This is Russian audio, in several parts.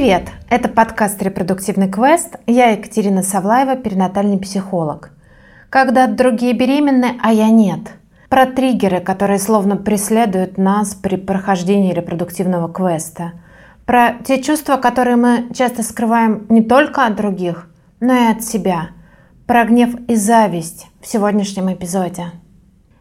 Привет! Это подкаст «Репродуктивный квест». Я Екатерина Савлаева, перинатальный психолог. Когда другие беременны, а я нет. Про триггеры, которые словно преследуют нас при прохождении репродуктивного квеста. Про те чувства, которые мы часто скрываем не только от других, но и от себя. Про гнев и зависть в сегодняшнем эпизоде.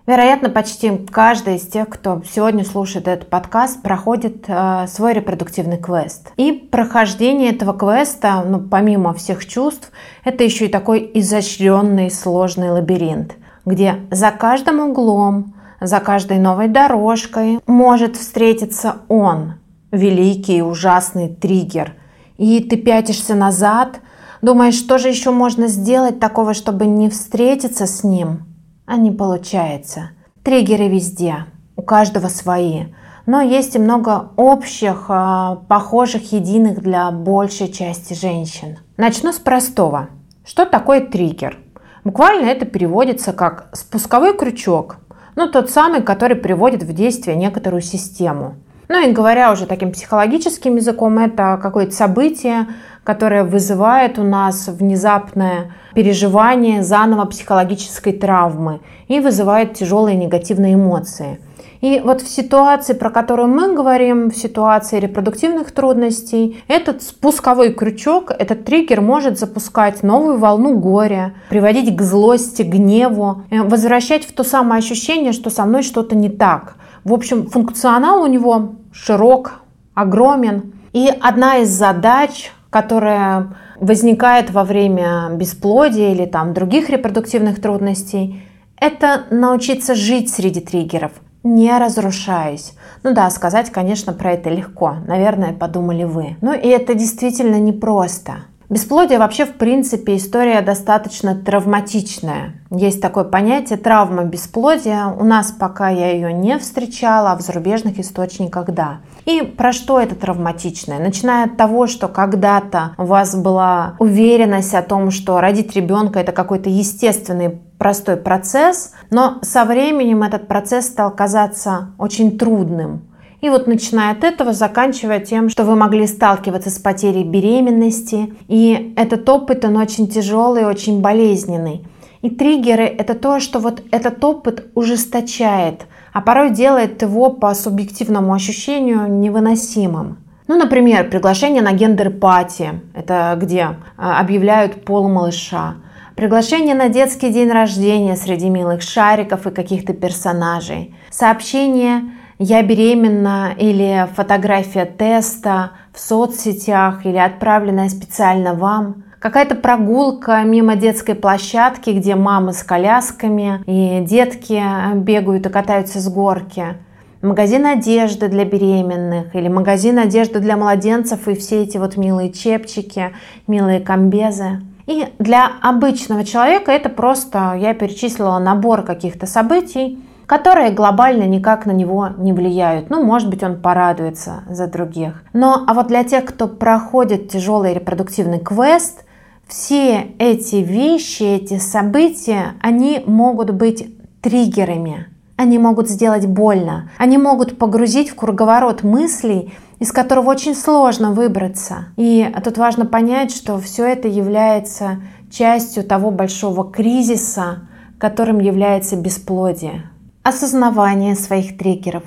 Вероятно, почти каждый из тех, кто сегодня слушает этот подкаст, проходит э, свой репродуктивный квест. И прохождение этого квеста, ну, помимо всех чувств, это еще и такой изощренный сложный лабиринт, где за каждым углом, за каждой новой дорожкой может встретиться он, великий и ужасный триггер. И ты пятишься назад, думаешь, что же еще можно сделать такого, чтобы не встретиться с ним – а не получается. Триггеры везде, у каждого свои, но есть и много общих, а, похожих, единых для большей части женщин. Начну с простого. Что такое триггер? Буквально это переводится как спусковой крючок, ну тот самый, который приводит в действие некоторую систему. Ну и говоря уже таким психологическим языком, это какое-то событие, которое вызывает у нас внезапное переживание заново психологической травмы и вызывает тяжелые негативные эмоции. И вот в ситуации, про которую мы говорим, в ситуации репродуктивных трудностей, этот спусковой крючок, этот триггер может запускать новую волну горя, приводить к злости, гневу, э, возвращать в то самое ощущение, что со мной что-то не так. В общем, функционал у него широк, огромен. И одна из задач, которая возникает во время бесплодия или там других репродуктивных трудностей, это научиться жить среди триггеров, не разрушаясь. Ну да, сказать, конечно, про это легко, наверное, подумали вы. Ну и это действительно непросто. Бесплодие вообще, в принципе, история достаточно травматичная. Есть такое понятие травма бесплодия. У нас пока я ее не встречала, а в зарубежных источниках да. И про что это травматичное? Начиная от того, что когда-то у вас была уверенность о том, что родить ребенка это какой-то естественный простой процесс, но со временем этот процесс стал казаться очень трудным. И вот начиная от этого, заканчивая тем, что вы могли сталкиваться с потерей беременности. И этот опыт, он очень тяжелый, очень болезненный. И триггеры – это то, что вот этот опыт ужесточает, а порой делает его по субъективному ощущению невыносимым. Ну, например, приглашение на gender party, это где а, объявляют пол малыша. Приглашение на детский день рождения среди милых шариков и каких-то персонажей. Сообщение «я беременна» или фотография теста в соцсетях или отправленная специально вам – какая-то прогулка мимо детской площадки, где мамы с колясками и детки бегают и катаются с горки. Магазин одежды для беременных или магазин одежды для младенцев и все эти вот милые чепчики, милые комбезы. И для обычного человека это просто, я перечислила набор каких-то событий, которые глобально никак на него не влияют. Ну, может быть, он порадуется за других. Но а вот для тех, кто проходит тяжелый репродуктивный квест, все эти вещи, эти события, они могут быть триггерами. Они могут сделать больно. Они могут погрузить в круговорот мыслей, из которого очень сложно выбраться. И тут важно понять, что все это является частью того большого кризиса, которым является бесплодие. Осознавание своих триггеров,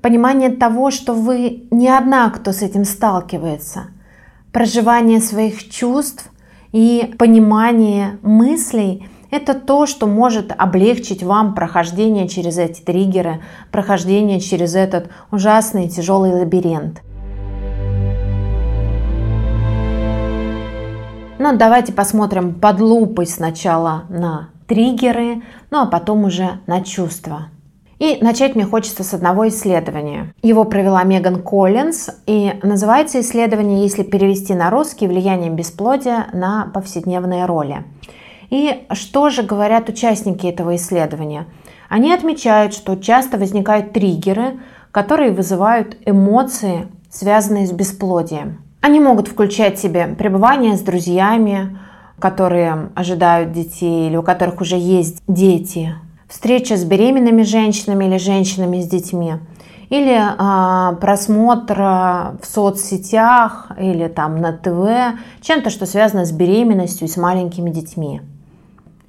понимание того, что вы не одна, кто с этим сталкивается, проживание своих чувств и понимание мыслей – это то, что может облегчить вам прохождение через эти триггеры, прохождение через этот ужасный тяжелый лабиринт. Но ну, давайте посмотрим под лупой сначала на триггеры, ну а потом уже на чувства. И начать мне хочется с одного исследования. Его провела Меган Коллинз, и называется исследование, если перевести на русский, «Влияние бесплодия на повседневные роли». И что же говорят участники этого исследования? Они отмечают, что часто возникают триггеры, которые вызывают эмоции, связанные с бесплодием. Они могут включать в себе пребывание с друзьями, которые ожидают детей или у которых уже есть дети, встреча с беременными женщинами или женщинами с детьми. или э, просмотра в соцсетях или там на ТВ, чем-то, что связано с беременностью и с маленькими детьми.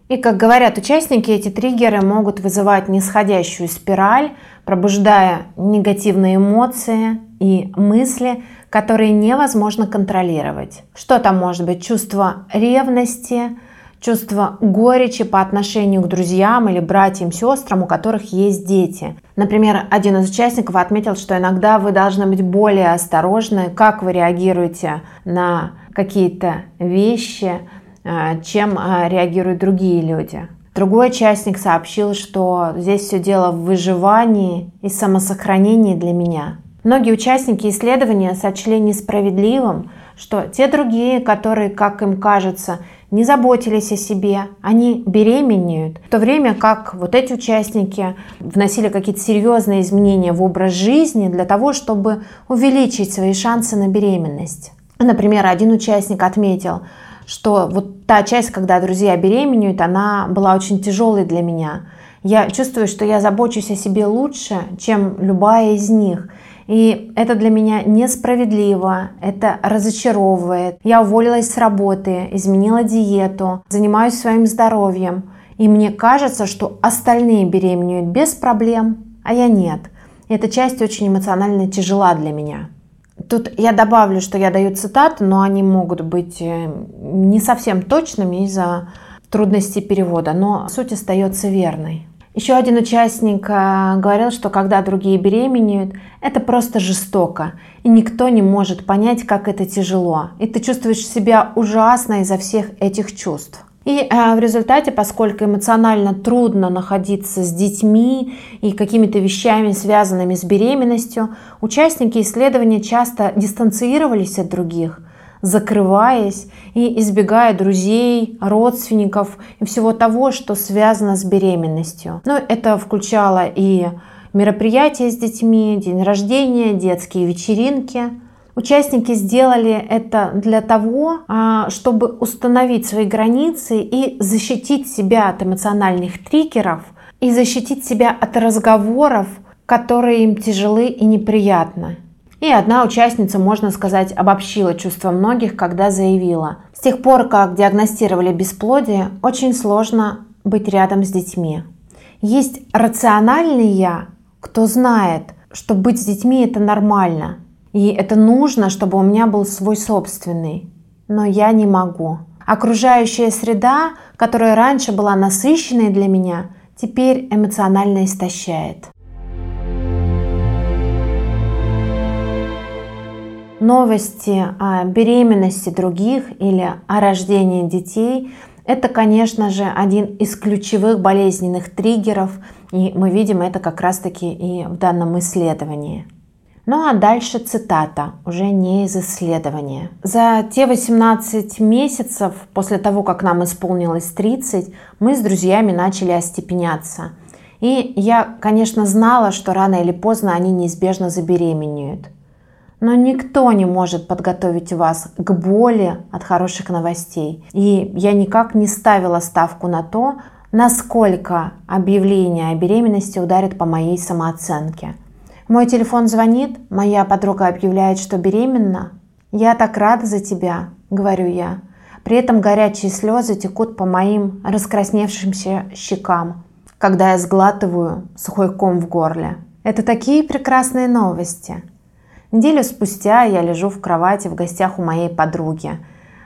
И, как говорят участники, эти триггеры могут вызывать нисходящую спираль, пробуждая негативные эмоции и мысли, которые невозможно контролировать. Что там может быть? Чувство ревности, чувство горечи по отношению к друзьям или братьям, сестрам, у которых есть дети. Например, один из участников отметил, что иногда вы должны быть более осторожны, как вы реагируете на какие-то вещи, э, чем э, реагируют другие люди. Другой участник сообщил, что здесь все дело в выживании и самосохранении для меня. Многие участники исследования сочли несправедливым, что те другие, которые, как им кажется, не заботились о себе, они беременеют, в то время как вот эти участники вносили какие-то серьезные изменения в образ жизни для того, чтобы увеличить свои шансы на беременность. Например, один участник отметил, что вот та часть, когда друзья беременеют, она была очень тяжелой для меня. Я чувствую, что я забочусь о себе лучше, чем любая из них – и это для меня несправедливо, это разочаровывает. Я уволилась с работы, изменила диету, занимаюсь своим здоровьем. И мне кажется, что остальные беременеют без проблем, а я нет. И эта часть очень эмоционально тяжела для меня. Тут я добавлю, что я даю цитаты, но они могут быть э, не совсем точными из-за трудностей перевода, но суть остается верной. Еще один участник э, говорил, что когда другие беременеют, это просто жестоко, и никто не может понять, как это тяжело. И ты чувствуешь себя ужасно из-за всех этих чувств. И э, в результате, поскольку эмоционально трудно находиться с детьми и какими-то вещами, связанными с беременностью, участники исследования часто дистанцировались от других – закрываясь и избегая друзей, родственников и всего того, что связано с беременностью. Но это включало и мероприятия с детьми, день рождения, детские вечеринки. Участники сделали это для того, а, чтобы установить свои границы и защитить себя от эмоциональных триггеров и защитить себя от разговоров, которые им тяжелы и неприятны. И одна участница, можно сказать, обобщила чувства многих, когда заявила, с тех пор, как диагностировали бесплодие, очень сложно быть рядом с детьми. Есть рациональный я, кто знает, что быть с детьми это нормально, и это нужно, чтобы у меня был свой собственный. Но я не могу. Окружающая среда, которая раньше была насыщенной для меня, теперь эмоционально истощает. Новости о беременности других или о рождении детей – это, конечно же, один из ключевых болезненных триггеров, и мы видим это как раз-таки и в данном исследовании. Ну а дальше цитата, уже не из исследования. За те 18 месяцев после того, как нам исполнилось 30, мы с друзьями начали остепеняться. И я, конечно, знала, что рано или поздно они неизбежно забеременеют – но никто не может подготовить вас к боли от хороших новостей. И я никак не ставила ставку на то, насколько объявление о беременности ударит по моей самооценке. Мой телефон звонит, моя подруга объявляет, что беременна. «Я так рада за тебя», — говорю я. При этом горячие слезы текут по моим раскрасневшимся щекам, когда я сглатываю сухой ком в горле. Это такие прекрасные новости. Неделю спустя я лежу в кровати в гостях у моей подруги.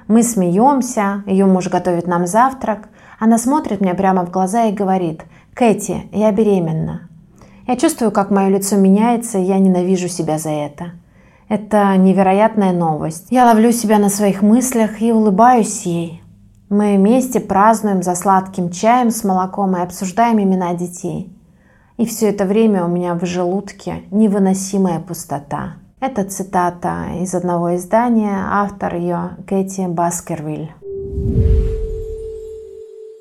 Мы смеемся, ее муж готовит нам завтрак. Она смотрит мне прямо в глаза и говорит, «Кэти, я беременна». Я чувствую, как мое лицо меняется, и я ненавижу себя за это. Это невероятная новость. Я ловлю себя на своих мыслях и улыбаюсь ей. Мы вместе празднуем за сладким чаем с молоком и обсуждаем имена детей. И все это время у меня в желудке невыносимая пустота. Это цитата из одного издания, автор ее Кэти Баскервиль.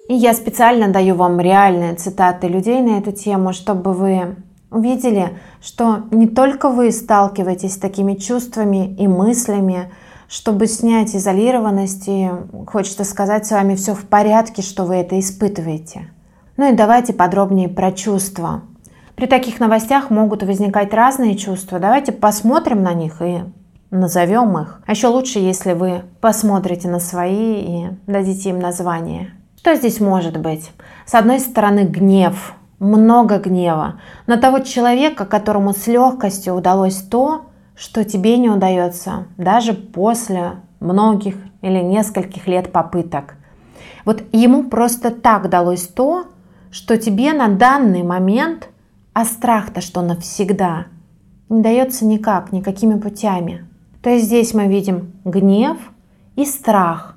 И я специально даю вам реальные цитаты людей на эту тему, чтобы вы увидели, что не только вы сталкиваетесь с такими чувствами и мыслями, чтобы снять изолированность, и хочется сказать с вами все в порядке, что вы это испытываете. Ну и давайте подробнее про чувства. При таких новостях могут возникать разные чувства. Давайте посмотрим на них и назовем их. А еще лучше, если вы посмотрите на свои и дадите им название. Что здесь может быть? С одной стороны, гнев, много гнева на того человека, которому с легкостью удалось то, что тебе не удается даже после многих или нескольких лет попыток. Вот ему просто так далось то, что тебе на данный момент, а страх-то что навсегда, не дается никак, никакими путями. То есть здесь мы видим гнев и страх.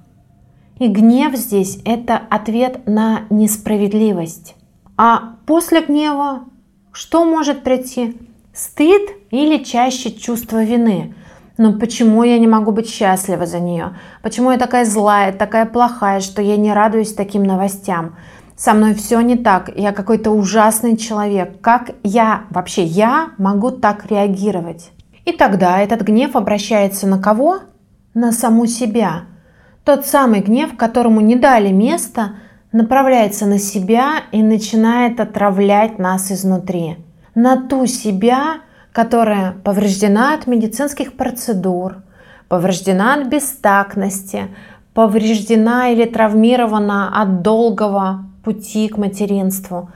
И гнев здесь – это ответ на несправедливость. А после гнева что может прийти? Стыд или чаще чувство вины? Но «Ну почему я не могу быть счастлива за нее? Почему я такая злая, такая плохая, что я не радуюсь таким новостям? Со мной все не так, я какой-то ужасный человек. Как я, вообще я могу так реагировать? И тогда этот гнев обращается на кого? На саму себя. Тот самый гнев, которому не дали места, направляется на себя и начинает отравлять нас изнутри. На ту себя, которая повреждена от медицинских процедур, повреждена от бестактности, повреждена или травмирована от долгого пути к материнству,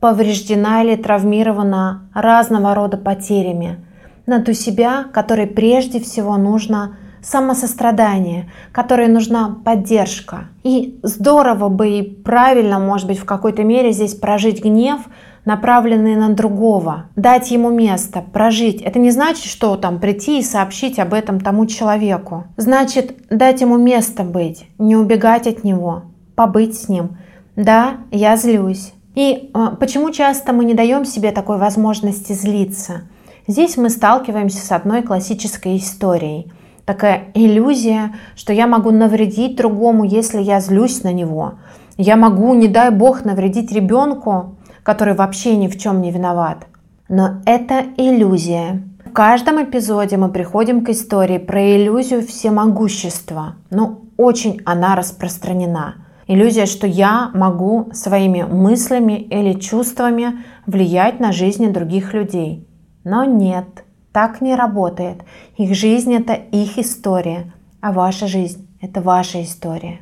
повреждена или травмирована разного рода потерями, на ту себя, которой прежде всего нужно самосострадание, которой нужна поддержка. И здорово бы и правильно, может быть, в какой-то мере здесь прожить гнев – направленные на другого, дать ему место, прожить. Это не значит, что там прийти и сообщить об этом тому человеку. Значит, дать ему место быть, не убегать от него, побыть с ним. Да, я злюсь. И э, почему часто мы не даем себе такой возможности злиться? Здесь мы сталкиваемся с одной классической историей. Такая иллюзия, что я могу навредить другому, если я злюсь на него. Я могу, не дай бог, навредить ребенку, который вообще ни в чем не виноват. Но это иллюзия. В каждом эпизоде мы приходим к истории про иллюзию всемогущества. Ну, очень она распространена. Иллюзия, что я могу своими мыслями или чувствами влиять на жизни других людей. Но нет, так не работает. Их жизнь – это их история, а ваша жизнь – это ваша история.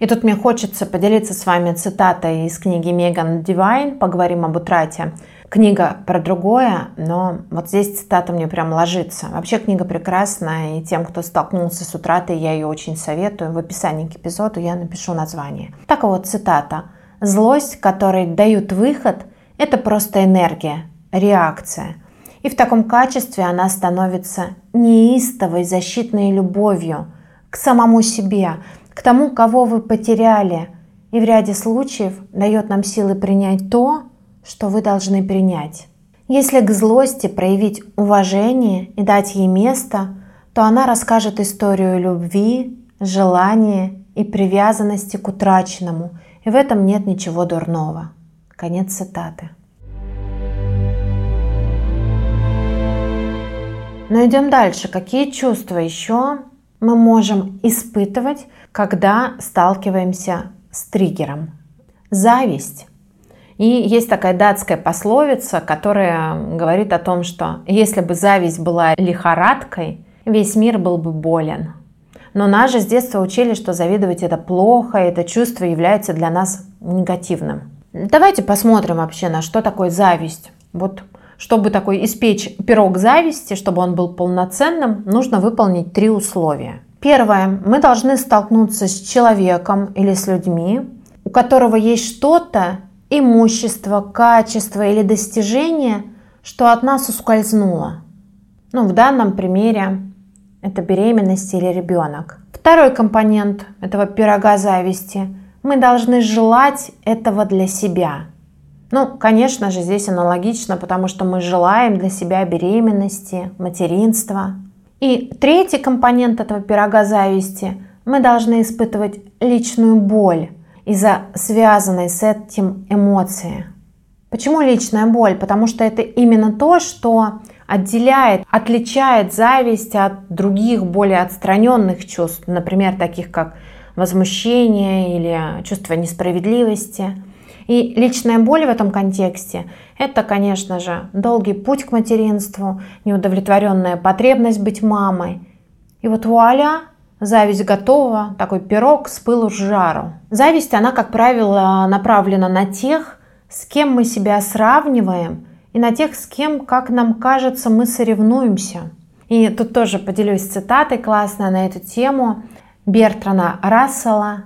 И тут мне хочется поделиться с вами цитатой из книги Меган Дивайн «Поговорим об утрате». Книга про другое, но вот здесь цитата мне прям ложится. Вообще книга прекрасная, и тем, кто столкнулся с утратой, я ее очень советую. В описании к эпизоду я напишу название. Так вот цитата. «Злость, которой дают выход, это просто энергия, реакция. И в таком качестве она становится неистовой защитной любовью к самому себе, к тому, кого вы потеряли, и в ряде случаев дает нам силы принять то, что вы должны принять. Если к злости проявить уважение и дать ей место, то она расскажет историю любви, желания и привязанности к утраченному, и в этом нет ничего дурного. Конец цитаты. Но идем дальше. Какие чувства еще мы можем испытывать, когда сталкиваемся с триггером. Зависть. И есть такая датская пословица, которая говорит о том, что если бы зависть была лихорадкой, весь мир был бы болен. Но нас же с детства учили, что завидовать это плохо, это чувство является для нас негативным. Давайте посмотрим вообще, на что такое зависть. Вот чтобы такой испечь пирог зависти, чтобы он был полноценным, нужно выполнить три условия. Первое. Мы должны столкнуться с человеком или с людьми, у которого есть что-то, имущество, качество или достижение, что от нас ускользнуло. Ну, в данном примере это беременность или ребенок. Второй компонент этого пирога зависти. Мы должны желать этого для себя – ну, конечно же, здесь аналогично, потому что мы желаем для себя беременности, материнства. И третий компонент этого пирога зависти – мы должны испытывать личную боль из-за связанной с этим эмоции. Почему личная боль? Потому что это именно то, что отделяет, отличает зависть от других более отстраненных чувств, например, таких как возмущение или чувство несправедливости – И личная боль в этом контексте – это, конечно же, долгий путь к материнству, неудовлетворенная потребность быть мамой. И вот вуаля, зависть готова, такой пирог с пылу с жару. Зависть, она, как правило, направлена на тех, с кем мы себя сравниваем, и на тех, с кем, как нам кажется, мы соревнуемся. И тут тоже поделюсь цитатой классной на эту тему Бертрана Рассела.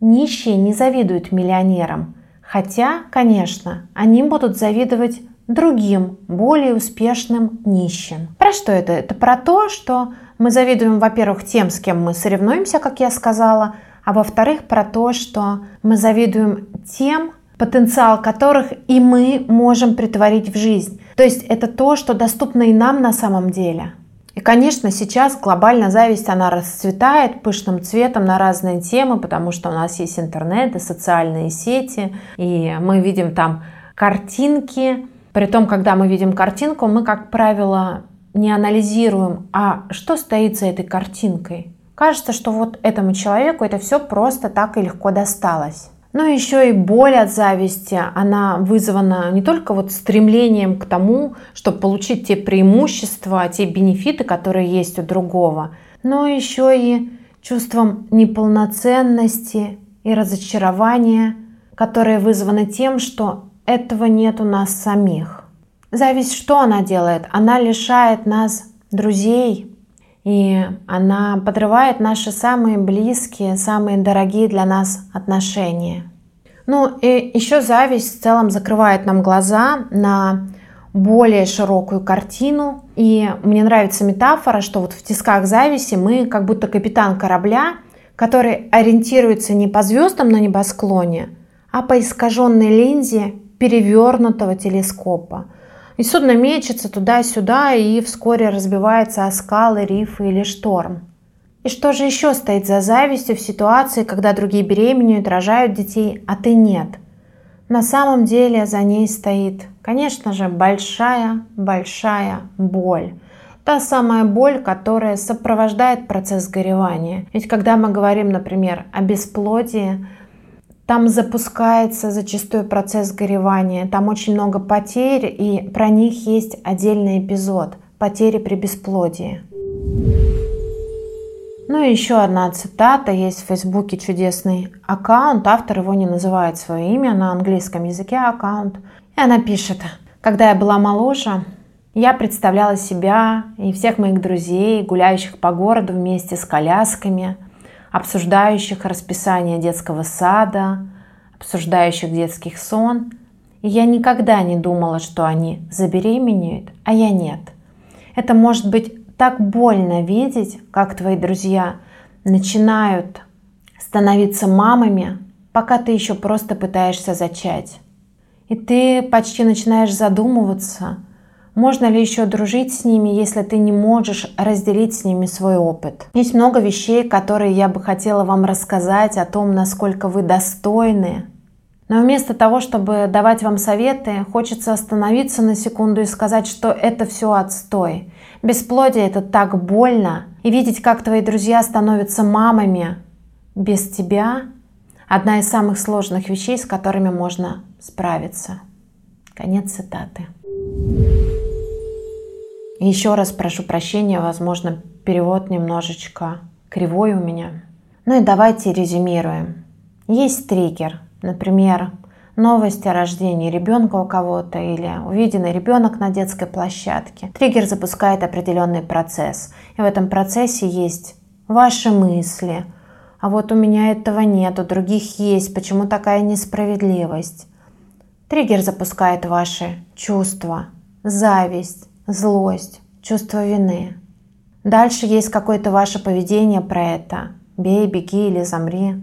«Нищие не завидуют миллионерам, хотя, конечно, они будут завидовать другим, более успешным нищим». Про что это? Это про то, что мы завидуем, во-первых, тем, с кем мы соревнуемся, как я сказала, а во-вторых, про то, что мы завидуем тем, потенциал которых и мы можем притворить в жизнь. То есть это то, что доступно и нам на самом деле. И, конечно, сейчас глобальная зависть, она расцветает пышным цветом на разные темы, потому что у нас есть интернет и социальные сети, и мы видим там картинки. При том, когда мы видим картинку, мы, как правило, не анализируем, а что стоит за этой картинкой. Кажется, что вот этому человеку это все просто так и легко досталось. Но еще и боль от зависти, она вызвана не только вот стремлением к тому, чтобы получить те преимущества, те бенефиты, которые есть у другого, но еще и чувством неполноценности и разочарования, которые вызваны тем, что этого нет у нас самих. Зависть что она делает? Она лишает нас друзей, и она подрывает наши самые близкие, самые дорогие для нас отношения. Ну и еще зависть в целом закрывает нам глаза на более широкую картину. И мне нравится метафора, что вот в тисках зависти мы как будто капитан корабля, который ориентируется не по звездам на небосклоне, а по искаженной линзе перевернутого телескопа – и судно мечется туда-сюда и вскоре разбивается о скалы, рифы или шторм. И что же еще стоит за завистью в ситуации, когда другие беременеют, рожают детей, а ты нет? На самом деле за ней стоит, конечно же, большая-большая боль. Та самая боль, которая сопровождает процесс горевания. Ведь когда мы говорим, например, о бесплодии, там запускается зачастую процесс горевания, там очень много потерь, и про них есть отдельный эпизод – потери при бесплодии. Ну и еще одна цитата. Есть в Фейсбуке чудесный аккаунт. Автор его не называет свое имя на английском языке аккаунт. И она пишет. Когда я была моложе, я представляла себя и всех моих друзей, гуляющих по городу вместе с колясками – обсуждающих расписание детского сада, обсуждающих детских сон. И я никогда не думала, что они забеременеют, а я нет. Это может быть так больно видеть, как твои друзья начинают становиться мамами, пока ты еще просто пытаешься зачать. И ты почти начинаешь задумываться, можно ли еще дружить с ними, если ты не можешь разделить с ними свой опыт? Есть много вещей, которые я бы хотела вам рассказать о том, насколько вы достойны. Но вместо того, чтобы давать вам советы, хочется остановиться на секунду и сказать, что это все отстой. Бесплодие это так больно. И видеть, как твои друзья становятся мамами без тебя, одна из самых сложных вещей, с которыми можно справиться. Конец цитаты. Еще раз прошу прощения, возможно, перевод немножечко кривой у меня. Ну и давайте резюмируем. Есть триггер, например, новость о рождении ребенка у кого-то или увиденный ребенок на детской площадке. Триггер запускает определенный процесс. И в этом процессе есть ваши мысли. А вот у меня этого нет, у других есть. Почему такая несправедливость? Триггер запускает ваши чувства, зависть, злость, чувство вины. Дальше есть какое-то ваше поведение про это. Бей, беги или замри.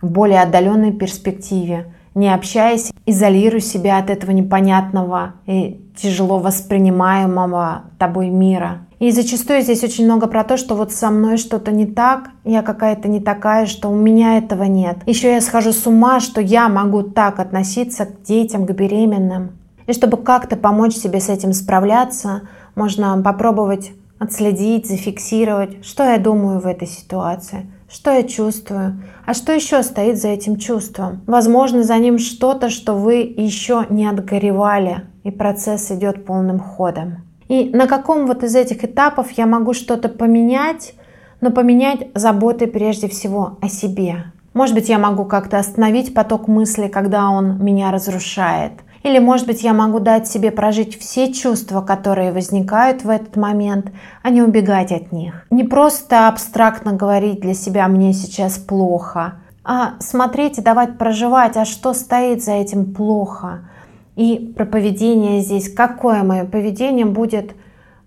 В более отдаленной перспективе. Не общаясь, изолируй себя от этого непонятного и тяжело воспринимаемого тобой мира. И зачастую здесь очень много про то, что вот со мной что-то не так, я какая-то не такая, что у меня этого нет. Еще я схожу с ума, что я могу так относиться к детям, к беременным. И чтобы как-то помочь себе с этим справляться, можно попробовать отследить, зафиксировать, что я думаю в этой ситуации, что я чувствую, а что еще стоит за этим чувством. Возможно, за ним что-то, что вы еще не отгоревали, и процесс идет полным ходом. И на каком вот из этих этапов я могу что-то поменять, но поменять заботы прежде всего о себе. Может быть, я могу как-то остановить поток мыслей, когда он меня разрушает – или, может быть, я могу дать себе прожить все чувства, которые возникают в этот момент, а не убегать от них. Не просто абстрактно говорить для себя «мне сейчас плохо», а смотреть и давать проживать, а что стоит за этим плохо. И про поведение здесь, какое мое поведение будет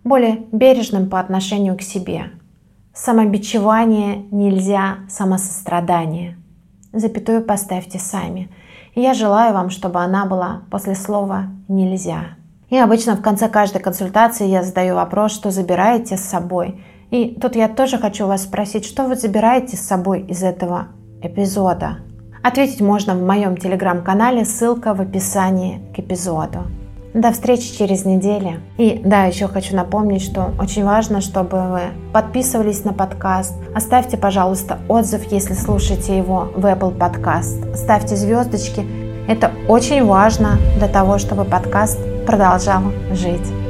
более бережным по отношению к себе. Самобичевание нельзя, самосострадание. Запятую поставьте сами – и я желаю вам, чтобы она была после слова «нельзя». И обычно в конце каждой консультации я задаю вопрос, что забираете с собой. И тут я тоже хочу вас спросить, что вы забираете с собой из этого эпизода. Ответить можно в моем телеграм-канале, ссылка в описании к эпизоду. До встречи через неделю. И да, еще хочу напомнить, что очень важно, чтобы вы подписывались на подкаст. Оставьте, пожалуйста, отзыв, если слушаете его в Apple Podcast. Ставьте звездочки. Это очень важно для того, чтобы подкаст продолжал жить.